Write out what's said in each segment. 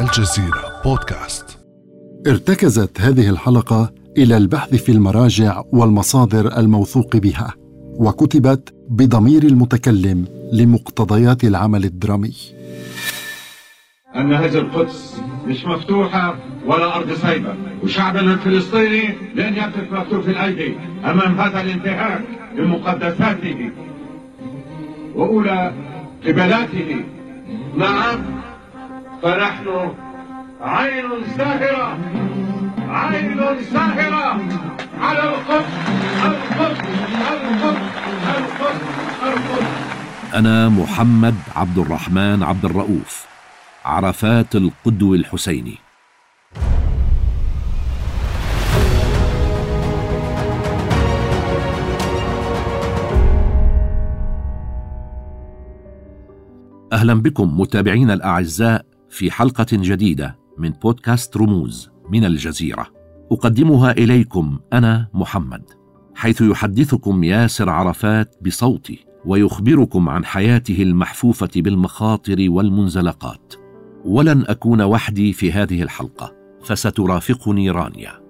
الجزيرة بودكاست. ارتكزت هذه الحلقة إلى البحث في المراجع والمصادر الموثوق بها وكتبت بضمير المتكلم لمقتضيات العمل الدرامي. أن هذه القدس مش مفتوحة ولا أرض سايبة وشعبنا الفلسطيني لن يقف مكتوف الأيدي أمام هذا الانتهاك لمقدساته وأولى قبلاته نعم فنحن عين ساهرة عين ساهرة على القدس القدس القدس القدس القدس أنا محمد عبد الرحمن عبد الرؤوف عرفات القدو الحسيني. أهلا بكم متابعينا الأعزاء في حلقة جديدة من بودكاست رموز من الجزيرة. أقدمها إليكم أنا محمد حيث يحدثكم ياسر عرفات بصوتي ويخبركم عن حياته المحفوفة بالمخاطر والمنزلقات. ولن أكون وحدي في هذه الحلقة فسترافقني رانيا.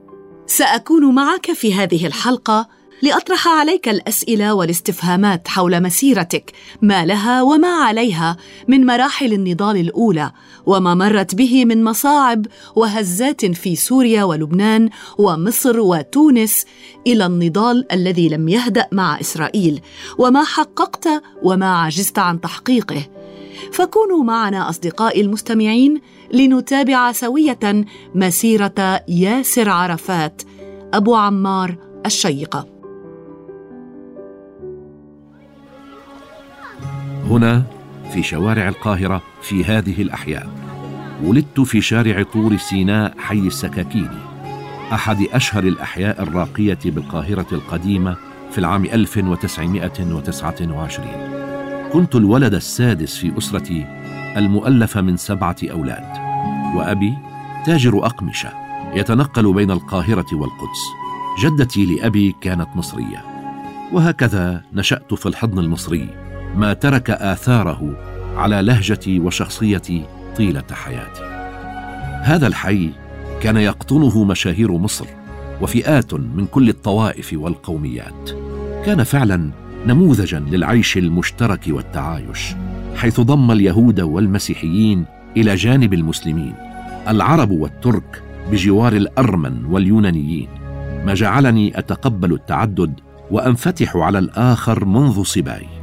سأكون معك في هذه الحلقة لأطرح عليك الأسئلة والاستفهامات حول مسيرتك ما لها وما عليها من مراحل النضال الأولى وما مرت به من مصاعب وهزات في سوريا ولبنان ومصر وتونس إلى النضال الذي لم يهدأ مع إسرائيل وما حققت وما عجزت عن تحقيقه. فكونوا معنا أصدقائي المستمعين لنتابع سوية مسيرة ياسر عرفات أبو عمار الشيقة. هنا في شوارع القاهرة في هذه الاحياء ولدت في شارع طور سيناء حي السكاكيني أحد أشهر الأحياء الراقية بالقاهرة القديمة في العام 1929 كنت الولد السادس في أسرتي المؤلفه من سبعة أولاد وأبي تاجر أقمشة يتنقل بين القاهرة والقدس. جدتي لأبي كانت مصرية وهكذا نشأت في الحضن المصري ما ترك آثاره على لهجتي وشخصيتي طيلة حياتي هذا الحي كان يقطنه مشاهير مصر وفئات من كل الطوائف والقوميات. كان فعلا نموذجا للعيش المشترك والتعايش حيث ضم اليهود والمسيحيين إلى جانب المسلمين العرب والترك بجوار الأرمن واليونانيين. ما جعلني أتقبل التعدد وأنفتح على الآخر منذ صباي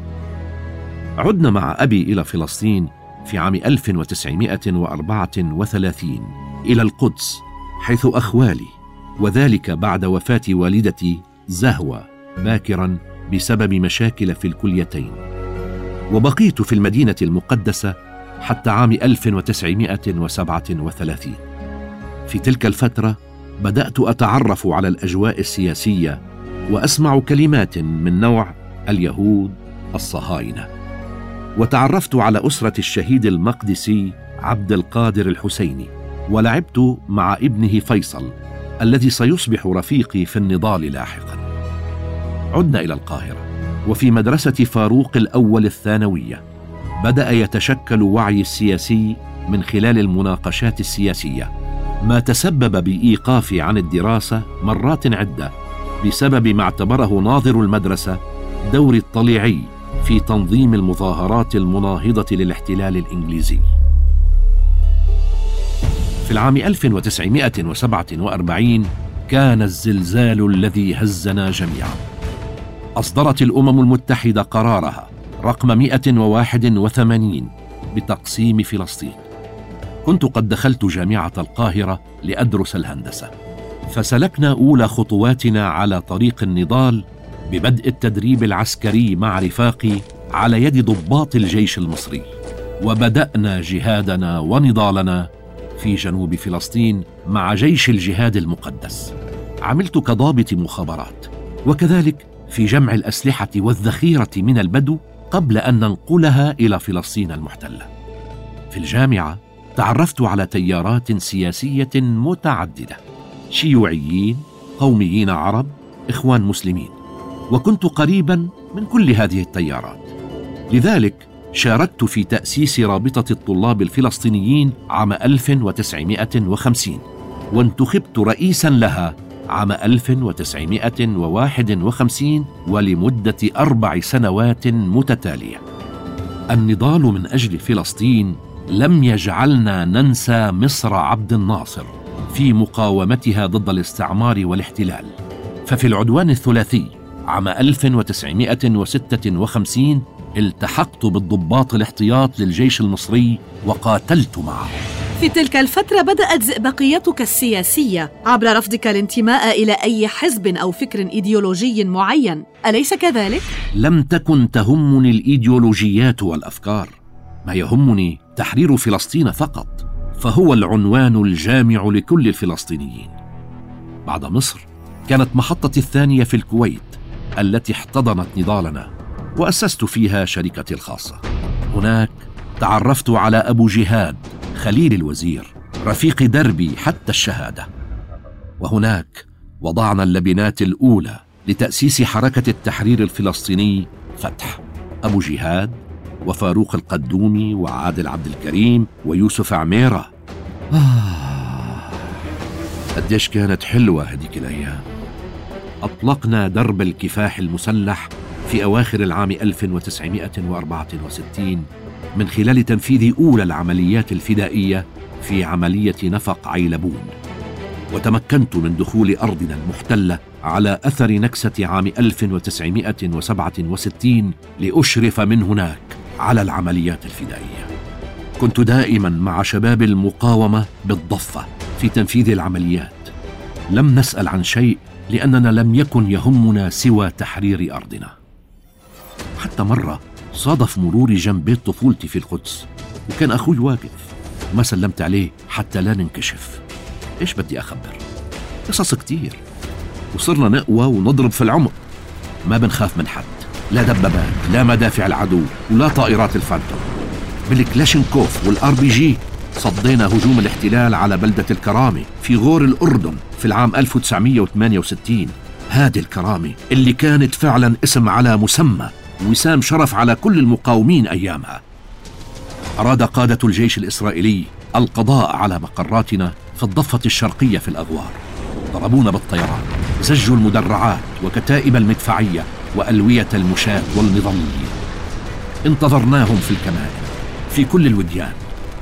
عدنا مع أبي إلى فلسطين في عام 1934 إلى القدس حيث أخوالي وذلك بعد وفاة والدتي زهوة باكرا بسبب مشاكل في الكليتين. وبقيت في المدينة المقدسة حتى عام 1937 في تلك الفترة بدأت أتعرف على الأجواء السياسية وأسمع كلمات من نوع اليهود الصهاينة. وتعرفت على أسرة الشهيد المقدسي عبد القادر الحسيني ولعبت مع ابنه فيصل الذي سيصبح رفيقي في النضال لاحقا. عدنا إلى القاهرة وفي مدرسة فاروق الأول الثانوية. بدأ يتشكل وعي السياسي من خلال المناقشات السياسية ما تسبب بايقافي عن الدراسة مرات عدة بسبب ما اعتبره ناظر المدرسة دور الطليعي في تنظيم المظاهرات المناهضة للاحتلال الإنجليزي. في العام 1947 كان الزلزال الذي هزنا جميعا. أصدرت الأمم المتحدة قرارها رقم 181 بتقسيم فلسطين. كنت قد دخلت جامعة القاهرة لأدرس الهندسة. فسلكنا أولى خطواتنا على طريق النضال ببدء التدريب العسكري مع رفاقي على يد ضباط الجيش المصري. وبدأنا جهادنا ونضالنا في جنوب فلسطين مع جيش الجهاد المقدس. عملت كضابط مخابرات وكذلك في جمع الأسلحة والذخيرة من البدو قبل أن ننقلها إلى فلسطين المحتلة. في الجامعة تعرفت على تيارات سياسية متعددة شيوعيين قوميين عرب إخوان مسلمين. وكنت قريبا من كل هذه التيارات لذلك شاركت في تأسيس رابطة الطلاب الفلسطينيين عام 1950 وانتخبت رئيسا لها عام 1951 ولمدة أربع سنوات متتالية. النضال من أجل فلسطين لم يجعلنا ننسى مصر عبد الناصر في مقاومتها ضد الاستعمار والاحتلال. ففي العدوان الثلاثي عام 1956 التحقت بالضباط الاحتياط للجيش المصري وقاتلت معهم في تلك الفترة بدأت زئبقيتك السياسية عبر رفضك الانتماء إلى أي حزب أو فكر إيديولوجي معين، أليس كذلك؟ لم تكن تهمني الإيديولوجيات والأفكار، ما يهمني تحرير فلسطين فقط، فهو العنوان الجامع لكل الفلسطينيين. بعد مصر كانت محطتي الثانية في الكويت التي احتضنت نضالنا، وأسست فيها شركتي الخاصة. هناك تعرفت على أبو جهاد خليل الوزير رفيق دربي حتى الشهادة. وهناك وضعنا اللبنات الأولى لتأسيس حركة التحرير الفلسطيني فتح. أبو جهاد وفاروق القدومي وعادل عبد الكريم ويوسف عميرة. آه. قديش كانت حلوة هذيك الأيام. أطلقنا درب الكفاح المسلح في أواخر العام 1964 من خلال تنفيذ أولى العمليات الفدائية في عملية نفق عيلبون. وتمكنت من دخول أرضنا المحتلة على أثر نكسة عام 1967 لأشرف من هناك على العمليات الفدائية. كنت دائما مع شباب المقاومة بالضفة في تنفيذ العمليات. لم نسأل عن شيء لأننا لم يكن يهمنا سوى تحرير أرضنا. حتى مرة صادف مروري جنب بيت طفولتي في القدس وكان أخوي واقف. ما سلمت عليه حتى لا ننكشف. إيش بدي أخبر؟ قصص كتير. وصرنا نقوى ونضرب في العمق. ما بنخاف من حد. لا دبابات لا مدافع العدو ولا طائرات الفانتوم. بالكلاشنكوف وال RPG صدينا هجوم الاحتلال على بلدة الكرامة في غور الأردن. في العام 1968 هذه الكرامة اللي كانت فعلا اسم على مسمى وسام شرف على كل المقاومين أيامها. أراد قادة الجيش الإسرائيلي القضاء على مقراتنا في الضفة الشرقية في الأغوار. ضربونا بالطيران زجوا المدرعات وكتائب المدفعية وألوية المشاة والمظليين انتظرناهم في الكمائن. في كل الوديان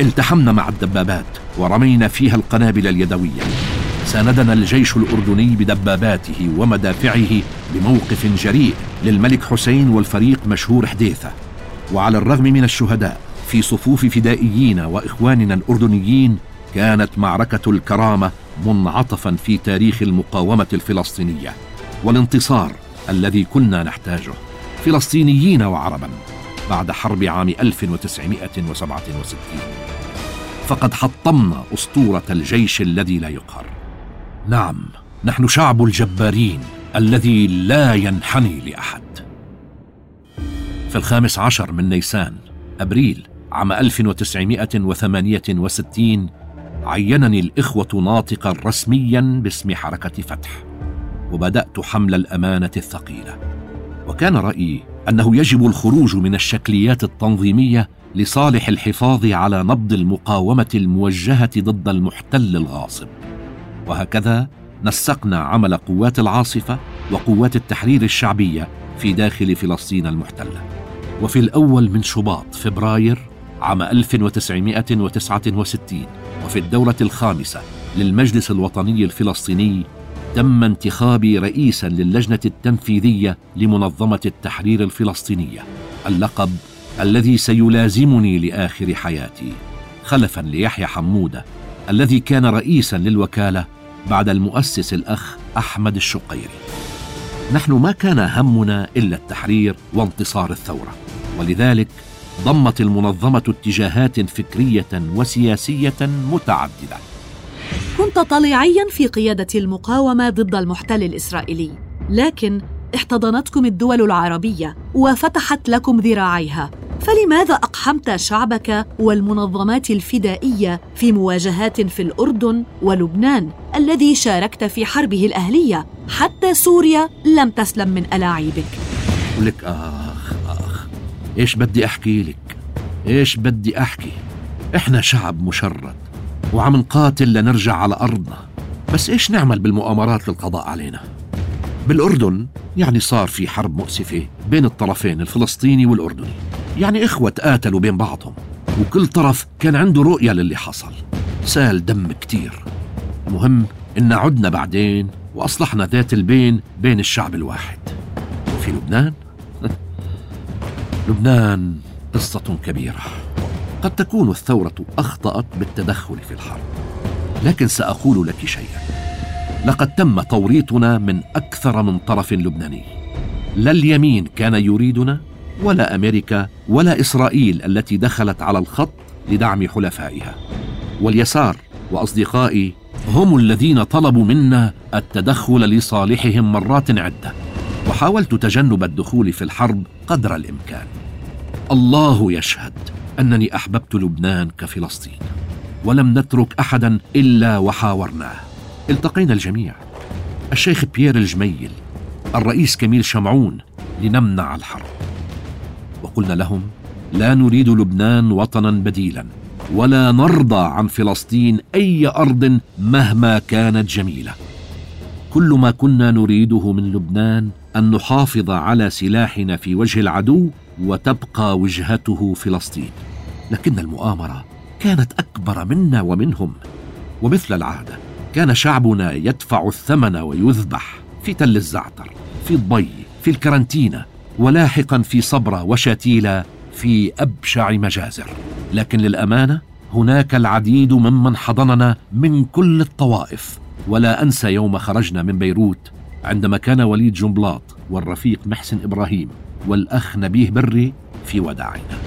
التحمنا مع الدبابات ورمينا فيها القنابل اليدوية. ساندنا الجيش الأردني بدباباته ومدافعه بموقف جريء للملك حسين والفريق مشهور حديثة. وعلى الرغم من الشهداء في صفوف فدائيين وإخواننا الأردنيين كانت معركة الكرامة منعطفا في تاريخ المقاومة الفلسطينية والانتصار الذي كنا نحتاجه. فلسطينيين وعربا بعد حرب عام 1967 فقد حطمنا أسطورة الجيش الذي لا يقهر. نعم نحن شعب الجبارين الذي لا ينحني لأحد. في الخامس عشر من نيسان أبريل عام 1968 عينني الإخوة ناطقا رسميا باسم حركة فتح وبدأت حمل الأمانة الثقيلة. وكان رأيي أنه يجب الخروج من الشكليات التنظيمية لصالح الحفاظ على نبض المقاومة الموجهة ضد المحتل الغاصب. وهكذا نسقنا عمل قوات العاصفة وقوات التحرير الشعبية في داخل فلسطين المحتلة. وفي الأول من شباط فبراير عام 1969 وفي الدوره الخامسة للمجلس الوطني الفلسطيني تم انتخابي رئيسا للجنة التنفيذية لمنظمة التحرير الفلسطينية اللقب الذي سيلازمني لآخر حياتي خلفا ليحيى حمودة الذي كان رئيسا للوكالة بعد المؤسس الأخ أحمد الشقيري. نحن ما كان همنا إلا التحرير وانتصار الثورة ولذلك ضمت المنظمة اتجاهات فكرية وسياسية متعددة. كنت طليعيا في قيادة المقاومة ضد المحتل الإسرائيلي لكن احتضنتكم الدول العربية وفتحت لكم ذراعيها. فلماذا أقحمت شعبك والمنظمات الفدائية في مواجهات في الأردن ولبنان الذي شاركت في حربه الأهلية؟ حتى سوريا لم تسلم من ألاعيبك. لك أخ أخ إيش بدي أحكي لك؟ إيش بدي أحكي؟ إحنا شعب مشرد وعم نقاتل لنرجع على أرضنا. بس إيش نعمل بالمؤامرات للقضاء علينا؟ بالأردن يعني صار في حرب مؤسفة بين الطرفين الفلسطيني والأردني. يعني إخوة تقاتلوا بين بعضهم وكل طرف كان عنده رؤية للي حصل. سال دم كتير. المهم إن عدنا بعدين وأصلحنا ذات البين بين الشعب الواحد. وفي لبنان؟ لبنان قصة كبيرة. قد تكون الثورة أخطأت بالتدخل في الحرب. لكن سأقول لك شيئا. لقد تم توريطنا من أكثر من طرف لبناني. لا اليمين كان يريدنا ولا أمريكا ولا إسرائيل التي دخلت على الخط لدعم حلفائها. واليسار وأصدقائي هم الذين طلبوا منا التدخل لصالحهم مرات عدة وحاولت تجنب الدخول في الحرب قدر الإمكان. الله يشهد أنني أحببت لبنان كفلسطين ولم نترك احدا إلا وحاورناه. التقينا الجميع. الشيخ بيير الجميل الرئيس كميل شمعون لنمنع الحرب. وقلنا لهم لا نريد لبنان وطنا بديلا ولا نرضى عن فلسطين أي أرض مهما كانت جميلة. كل ما كنا نريده من لبنان أن نحافظ على سلاحنا في وجه العدو وتبقى وجهته فلسطين. لكن المؤامرة كانت أكبر منا ومنهم. ومثل العادة كان شعبنا يدفع الثمن ويذبح في تل الزعتر في الضي في الكرنتينة ولاحقا في صبرا وشاتيلا في أبشع مجازر. لكن للأمانة هناك العديد ممن حضننا من كل الطوائف. ولا أنسى يوم خرجنا من بيروت عندما كان وليد جنبلاط والرفيق محسن إبراهيم والأخ نبيه بري في وداعنا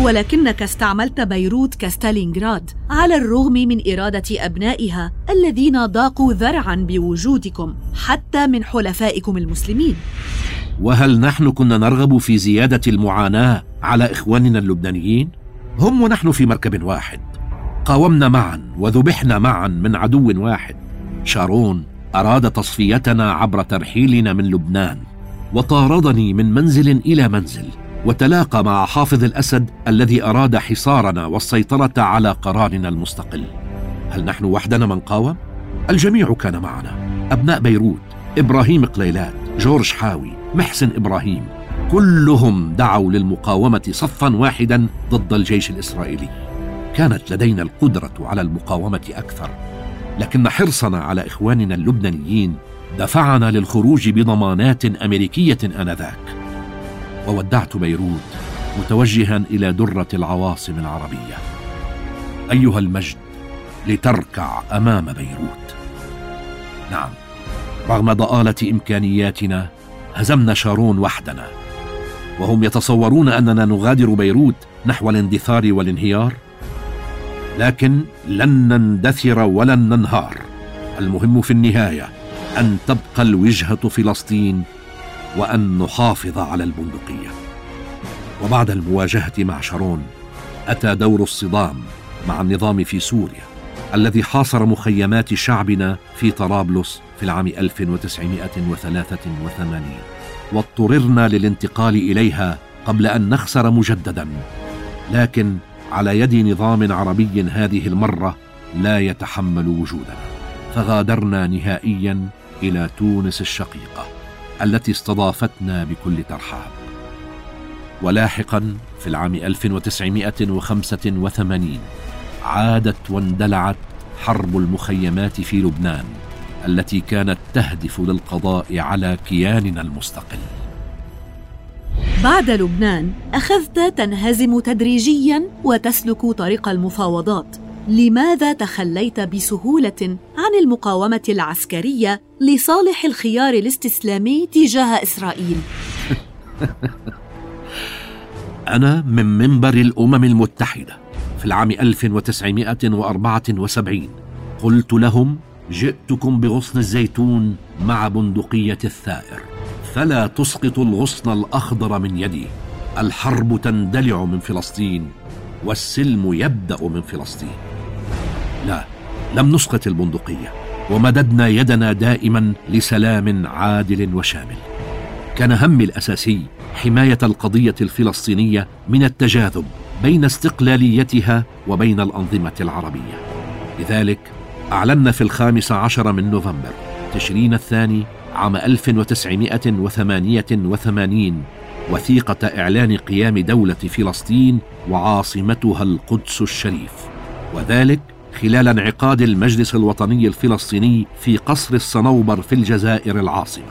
ولكنك استعملت بيروت كستالينغراد على الرغم من إرادة أبنائها الذين ضاقوا ذرعا بوجودكم حتى من حلفائكم المسلمين. وهل نحن كنا نرغب في زيادة المعاناة على إخواننا اللبنانيين؟ هم ونحن في مركب واحد. قاومنا معا وذبحنا معا من عدو واحد. شارون أراد تصفيتنا عبر ترحيلنا من لبنان وطاردني من منزل إلى منزل وتلاقى مع حافظ الأسد الذي أراد حصارنا والسيطرة على قرارنا المستقل. هل نحن وحدنا من قاوم؟ الجميع كان معنا. أبناء بيروت إبراهيم قليلات جورج حاوي محسن إبراهيم. كلهم دعوا للمقاومة صفا واحدا ضد الجيش الإسرائيلي. كانت لدينا القدرة على المقاومة أكثر. لكن حرصنا على إخواننا اللبنانيين دفعنا للخروج بضمانات أمريكية آنذاك. وودعت بيروت متوجها إلى درة العواصم العربية. أيها المجد لتركع أمام بيروت. نعم رغم ضآلة إمكانياتنا هزمنا شارون وحدنا. وهم يتصورون أننا نغادر بيروت نحو الاندثار والانهيار لكن لن نندثر ولن ننهار. المهم في النهاية أن تبقى الوجهة فلسطين وأن نحافظ على البندقية. وبعد المواجهة مع شارون أتى دور الصدام مع النظام في سوريا الذي حاصر مخيمات شعبنا في طرابلس في العام 1983 واضطررنا للانتقال إليها قبل أن نخسر مجددا. لكن على يد نظام عربي هذه المرة لا يتحمل وجودنا. فغادرنا نهائيا إلى تونس الشقيقة التي استضافتنا بكل ترحاب. ولاحقا في العام 1985 عادت واندلعت حرب المخيمات في لبنان. التي كانت تهدف للقضاء على كياننا المستقل. بعد لبنان أخذت تنهزم تدريجيا وتسلك طريق المفاوضات. لماذا تخليت بسهولة عن المقاومة العسكرية لصالح الخيار الاستسلامي تجاه إسرائيل؟ أنا من منبر الأمم المتحدة في العام 1974 قلت لهم جئتكم بغصن الزيتون مع بندقية الثائر فلا تسقطوا الغصن الأخضر من يدي. الحرب تندلع من فلسطين والسلم يبدأ من فلسطين. لا لم نسقط البندقية ومددنا يدنا دائما لسلام عادل وشامل. كان همي الأساسي حماية القضية الفلسطينية من التجاذب بين استقلاليتها وبين الأنظمة العربية. لذلك اعلنا في الخامس عشر من نوفمبر تشرين الثاني عام 1988 وثيقة إعلان قيام دولة فلسطين وعاصمتها القدس الشريف. وذلك خلال انعقاد المجلس الوطني الفلسطيني في قصر الصنوبر في الجزائر العاصمة.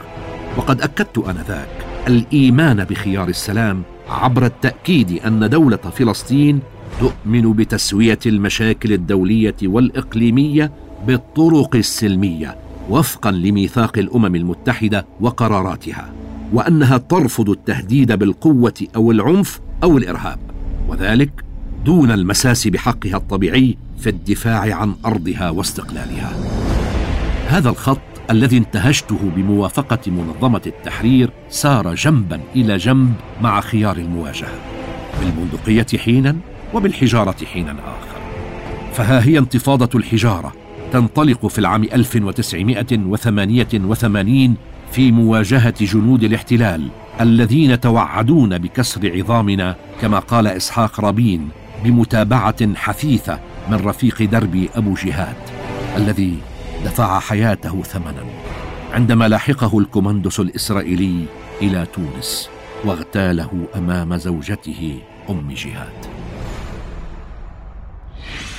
وقد أكدت آنذاك الإيمان بخيار السلام عبر التأكيد أن دولة فلسطين تؤمن بتسوية المشاكل الدولية والإقليمية بالطرق السلمية وفقا لميثاق الأمم المتحدة وقراراتها وأنها ترفض التهديد بالقوة أو العنف أو الإرهاب وذلك دون المساس بحقها الطبيعي في الدفاع عن أرضها واستقلالها. هذا الخط الذي انتهجته بموافقة منظمة التحرير سار جنبا إلى جنب مع خيار المواجهة بالبندقية حينا وبالحجارة حينا آخر. فها هي انتفاضة الحجارة تنطلق في العام 1988 في مواجهة جنود الاحتلال الذين توعدون بكسر عظامنا كما قال إسحاق رابين بمتابعة حثيثة من رفيق دربي أبو جهاد الذي دفع حياته ثمنا عندما لاحقه الكوماندوس الإسرائيلي إلى تونس واغتاله أمام زوجته أم جهاد.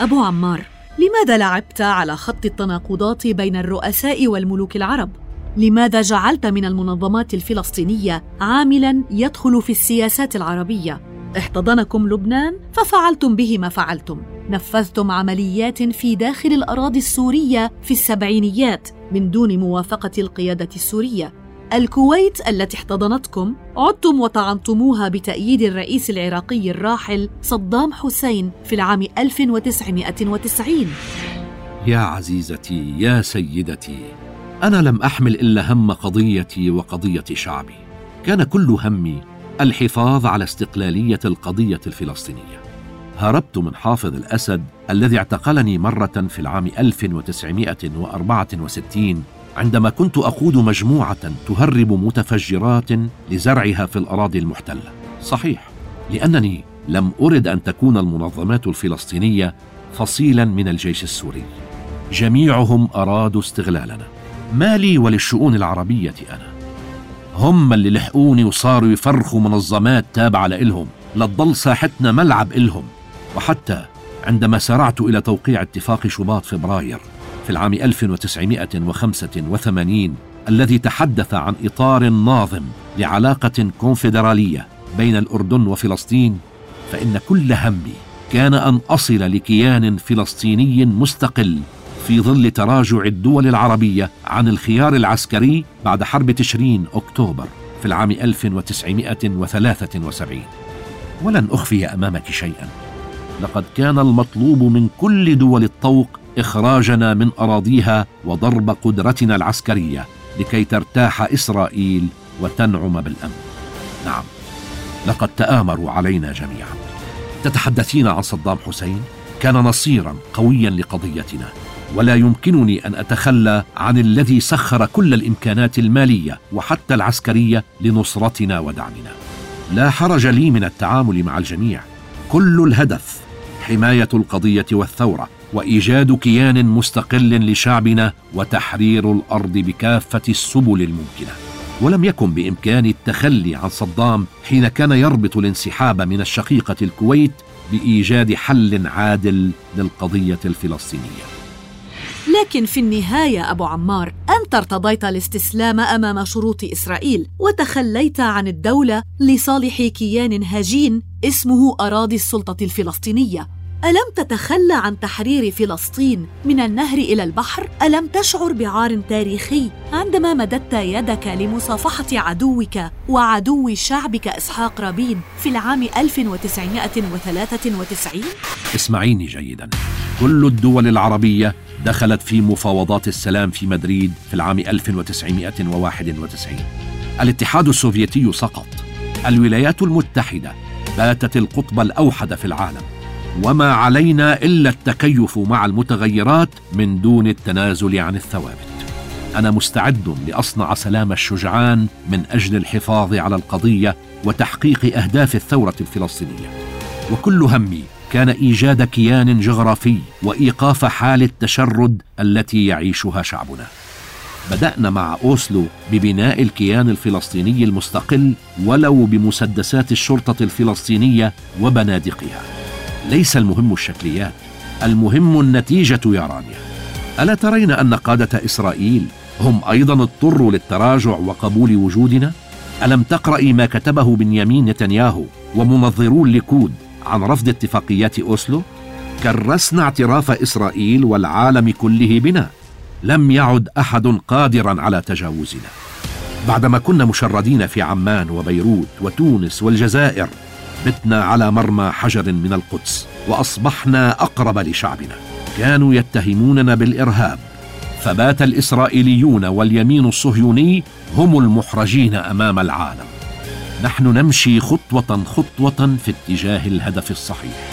أبو عمار لماذا لعبت على خط التناقضات بين الرؤساء والملوك العرب؟ لماذا جعلت من المنظمات الفلسطينية عاملا يدخل في السياسات العربية؟ احتضنكم لبنان ففعلتم به ما فعلتم. نفذتم عمليات في داخل الأراضي السورية في السبعينيات من دون موافقة القيادة السورية. الكويت التي احتضنتكم عدتم وطعنتموها بتأييد الرئيس العراقي الراحل صدام حسين في العام 1990 يا عزيزتي يا سيدتي أنا لم أحمل إلا هم قضيتي وقضية شعبي. كان كل همي الحفاظ على استقلالية القضية الفلسطينية. هربت من حافظ الأسد الذي اعتقلني مرة في العام 1964 عندما كنت أقود مجموعة تهرب متفجرات لزرعها في الأراضي المحتلة. صحيح لأنني لم أرد أن تكون المنظمات الفلسطينية فصيلا من الجيش السوري. جميعهم أرادوا استغلالنا. ما لي وللشؤون العربية أنا؟ هم اللي لحقوني وصاروا يفرخوا منظمات تابعة لإلهم لتضل ساحتنا ملعب إلهم. وحتى عندما سارعت إلى توقيع اتفاق شباط فبراير في العام 1985 الذي تحدث عن إطار ناظم لعلاقة كونفدرالية بين الأردن وفلسطين فإن كل همي كان أن أصل لكيان فلسطيني مستقل في ظل تراجع الدول العربية عن الخيار العسكري بعد حرب تشرين أكتوبر في العام 1973 ولن أخفي أمامك شيئا. لقد كان المطلوب من كل دول الطوق إخراجنا من أراضيها وضرب قدرتنا العسكرية لكي ترتاح إسرائيل وتنعم بالأمن. نعم لقد تآمروا علينا جميعا. تتحدثين عن صدام حسين؟ كان نصيرا قويا لقضيتنا ولا يمكنني أن أتخلى عن الذي سخر كل الإمكانات المالية وحتى العسكرية لنصرتنا ودعمنا. لا حرج لي من التعامل مع الجميع. كل الهدف حماية القضية والثورة وإيجاد كيان مستقل لشعبنا وتحرير الأرض بكافة السبل الممكنة. ولم يكن بامكاني التخلي عن صدام حين كان يربط الانسحاب من الشقيقة الكويت بإيجاد حل عادل للقضية الفلسطينية. لكن في النهاية أبو عمار أنت ارتضيت الاستسلام أمام شروط إسرائيل وتخليت عن الدولة لصالح كيان هجين اسمه أراضي السلطة الفلسطينية. ألم تتخلى عن تحرير فلسطين من النهر إلى البحر؟ ألم تشعر بعار تاريخي؟ عندما مددت يدك لمصافحة عدوك وعدو شعبك إسحاق رابين في العام 1993؟ اسمعيني جيدا. كل الدول العربية دخلت في مفاوضات السلام في مدريد في العام 1991 الاتحاد السوفيتي سقط. الولايات المتحدة باتت القطب الأوحد في العالم. وما علينا إلا التكيف مع المتغيرات من دون التنازل عن الثوابت. أنا مستعد لأصنع سلام الشجعان من أجل الحفاظ على القضية وتحقيق أهداف الثورة الفلسطينية. وكل همي كان إيجاد كيان جغرافي وإيقاف حال التشرد التي يعيشها شعبنا. بدأنا مع أوسلو ببناء الكيان الفلسطيني المستقل ولو بمسدسات الشرطة الفلسطينية وبنادقها. ليس المهم الشكليات المهم النتيجة يا رانيا ألا ترين أن قادة إسرائيل هم أيضا اضطروا للتراجع وقبول وجودنا؟ ألم تقرأي ما كتبه بنيامين نتنياهو ومنظرو الليكود عن رفض اتفاقيات أوسلو؟ كرسنا اعتراف إسرائيل والعالم كله بنا. لم يعد أحد قادرا على تجاوزنا. بعدما كنا مشردين في عمان وبيروت وتونس والجزائر بتنا على مرمى حجر من القدس وأصبحنا أقرب لشعبنا. كانوا يتهموننا بالإرهاب فبات الإسرائيليون واليمين الصهيوني هم المحرجين أمام العالم. نحن نمشي خطوة خطوة في اتجاه الهدف الصحيح.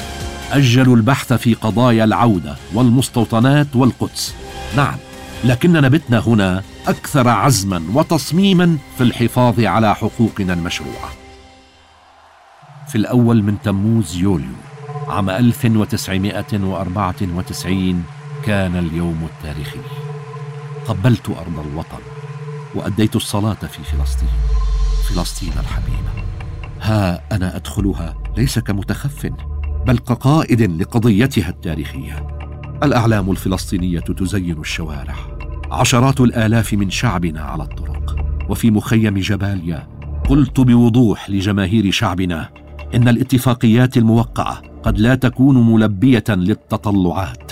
أجلوا البحث في قضايا العودة والمستوطنات والقدس. نعم لكننا بتنا هنا أكثر عزما وتصميما في الحفاظ على حقوقنا المشروعة. في الأول من تموز يوليو عام 1994 كان اليوم التاريخي. قبلت أرض الوطن وأديت الصلاة في فلسطين. فلسطين الحبيبه ها أنا أدخلها ليس كمتخف بل كقائد لقضيتها التاريخية. الأعلام الفلسطينية تزين الشوارع. عشرات الآلاف من شعبنا على الطرق. وفي مخيم جباليا قلت بوضوح لجماهير شعبنا إن الاتفاقيات الموقعة قد لا تكون ملبية للتطلعات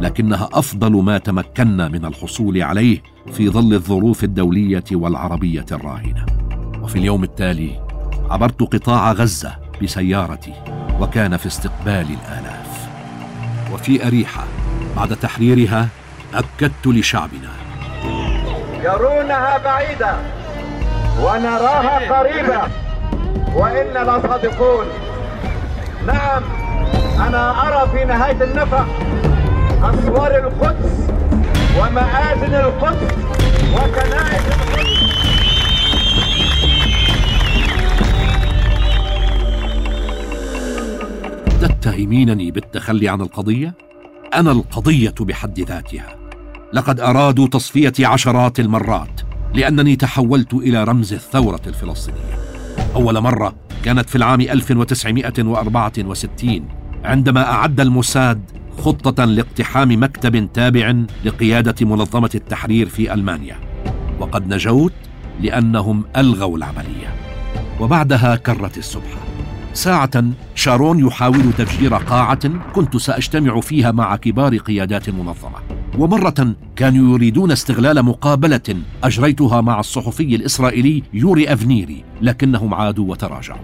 لكنها أفضل ما تمكنا من الحصول عليه في ظل الظروف الدولية والعربية الراهنة. وفي اليوم التالي عبرت قطاع غزة بسيارتي وكان في استقبال الآلاف. وفي أريحة بعد تحريرها أكدت لشعبنا. يرونها بعيدة ونراها قريبة. وإنا لصادقون نعم أنا أرى في نهاية النفق أسوار القدس ومآذن القدس وكنائس القدس. تتهمينني بالتخلي عن القضية؟ أنا القضية بحد ذاتها. لقد أرادوا تصفيتي عشرات المرات لأنني تحولت إلى رمز الثورة الفلسطينية. أول مرة كانت في العام 1964 عندما أعد الموساد خطة لاقتحام مكتب تابع لقيادة منظمة التحرير في ألمانيا. وقد نجوت لأنهم ألغوا العملية. وبعدها كرت السبحه ساعة شارون يحاول تفجير قاعة كنت سأجتمع فيها مع كبار قيادات المنظمة ومرة كانوا يريدون استغلال مقابلة أجريتها مع الصحفي الإسرائيلي يوري أفنيري لكنهم عادوا وتراجعوا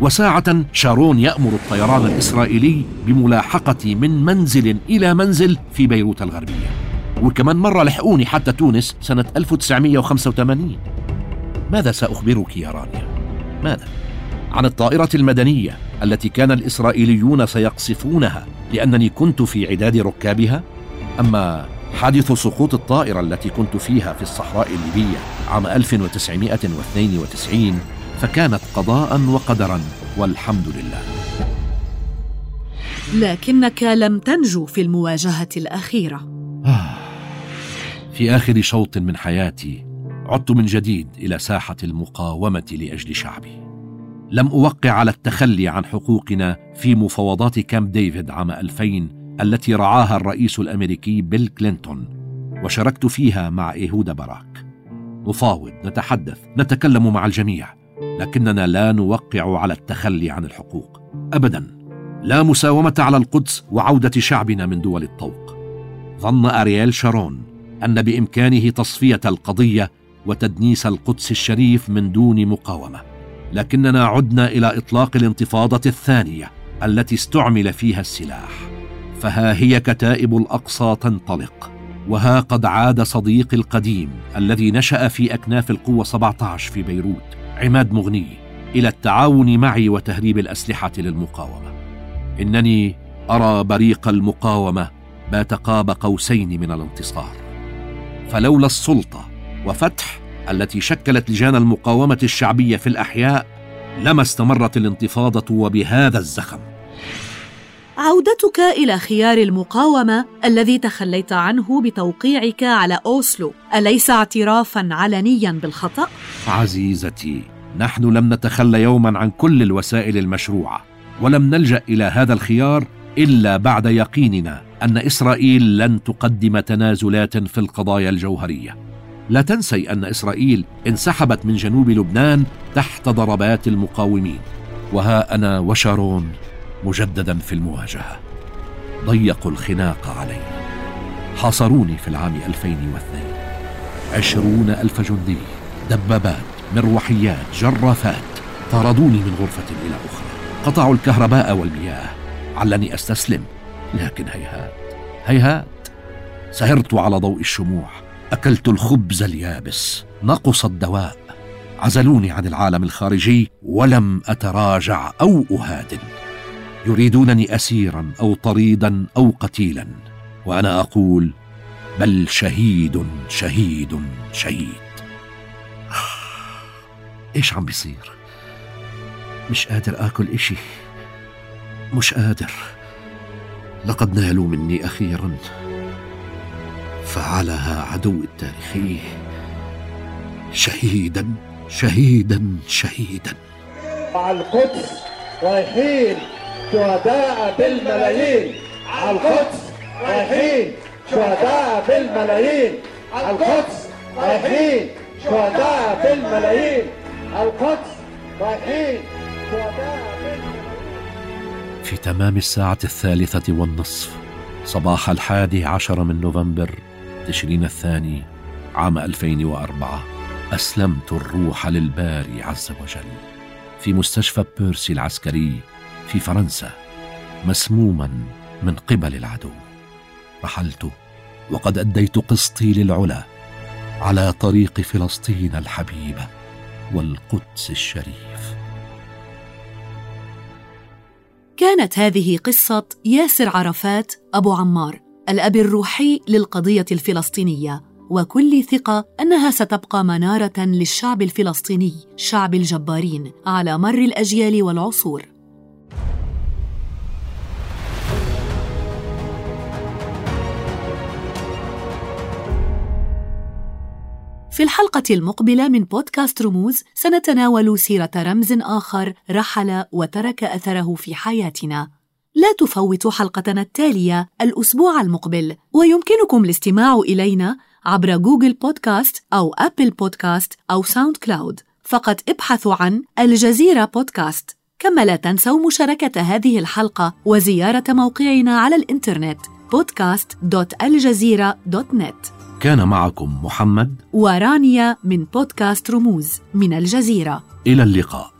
وساعة شارون يأمر الطيران الإسرائيلي بملاحقتي من منزل إلى منزل في بيروت الغربية وكمان مرة لحقوني حتى تونس سنة 1985 ماذا سأخبرك يا رانيا؟ ماذا؟ عن الطائرة المدنية التي كان الإسرائيليون سيقصفونها لأنني كنت في عداد ركابها؟ أما حادث سقوط الطائرة التي كنت فيها في الصحراء الليبية عام 1992 فكانت قضاء وقدرا والحمد لله. لكنك لم تنجو في المواجهة الأخيرة. في آخر شوط من حياتي عدت من جديد إلى ساحة المقاومة لأجل شعبي. لم أوقع على التخلي عن حقوقنا في مفاوضات كامب ديفيد عام 2000 التي رعاها الرئيس الأمريكي بيل كلينتون وشاركت فيها مع إيهودا باراك. نفاوض نتحدث نتكلم مع الجميع لكننا لا نوقع على التخلي عن الحقوق. أبدا لا مساومة على القدس وعودة شعبنا من دول الطوق. ظن أرييل شارون أن بإمكانه تصفية القضية وتدنيس القدس الشريف من دون مقاومة. لكننا عدنا إلى إطلاق الانتفاضة الثانية التي استعمل فيها السلاح. فها هي كتائب الأقصى تنطلق وها قد عاد صديقي القديم الذي نشأ في أكناف القوة 17 في بيروت عماد مغني إلى التعاون معي وتهريب الأسلحة للمقاومة. إنني أرى بريق المقاومة بات قاب قوسين من الانتصار. فلولا السلطة وفتح التي شكلت لجان المقاومة الشعبية في الأحياء لما استمرت الانتفاضة وبهذا الزخم. عودتك إلى خيار المقاومة الذي تخليت عنه بتوقيعك على أوسلو. أليس اعترافا علنيا بالخطأ؟ عزيزتي نحن لم نتخلى يوما عن كل الوسائل المشروعة ولم نلجأ إلى هذا الخيار إلا بعد يقيننا أن إسرائيل لن تقدم تنازلات في القضايا الجوهرية. لا تنسي أن إسرائيل انسحبت من جنوب لبنان تحت ضربات المقاومين. وها أنا وشارون. مجددا في المواجهة. ضيقوا الخناق علي. حاصروني في العام 2002 عشرون ألف جندي دبابات مروحيات جرافات طردوني من غرفة إلى أخرى. قطعوا الكهرباء والمياه. علني أستسلم لكن هيهات. هيهات. سهرت على ضوء الشموع. أكلت الخبز اليابس. نقص الدواء. عزلوني عن العالم الخارجي ولم أتراجع أو أهادن. يريدونني اسيرا أو طريدا أو قتيلا وأنا أقول بل شهيد شهيد شهيد. إيش عم بيصير؟ مش قادر آكل إشي. مش قادر. لقد نالوا مني أخيرا. فعلها عدو التاريخي. شهيدا شهيدا شهيدا. على القدس رايحين. شهداء بالملايين. على القدس رايحين. شهداء بالملايين. على القدس رايحين. شهداء بالملايين. على القدس رايحين. شهداء بالملايين. في تمام الساعة الثالثة والنصف صباح الحادي عشر من نوفمبر تشرين الثاني عام 2004 أسلمت الروح للباري عز وجل. في مستشفى بيرسي العسكري في فرنسا مسموما من قبل العدو. رحلت وقد أديت قسطي للعلا على طريق فلسطين الحبيبه والقدس الشريف. كانت هذه قصة ياسر عرفات أبو عمار الأب الروحي للقضية الفلسطينية. وكل ثقة أنها ستبقى منارة للشعب الفلسطيني شعب الجبارين على مر الأجيال والعصور. في الحلقة المقبلة من بودكاست رموز سنتناول سيرة رمز آخر رحل وترك أثره في حياتنا. لا تفوتوا حلقتنا التالية الأسبوع المقبل، ويمكنكم الاستماع إلينا عبر جوجل بودكاست أو أبل بودكاست أو ساوند كلاود. فقط ابحثوا عن الجزيرة بودكاست. كما لا تنسوا مشاركة هذه الحلقة وزيارة موقعنا على الإنترنت podcast.aljazeera.net كان معكم محمد ورانيا من بودكاست رموز من الجزيرة. إلى اللقاء.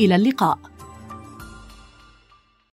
إلى اللقاء.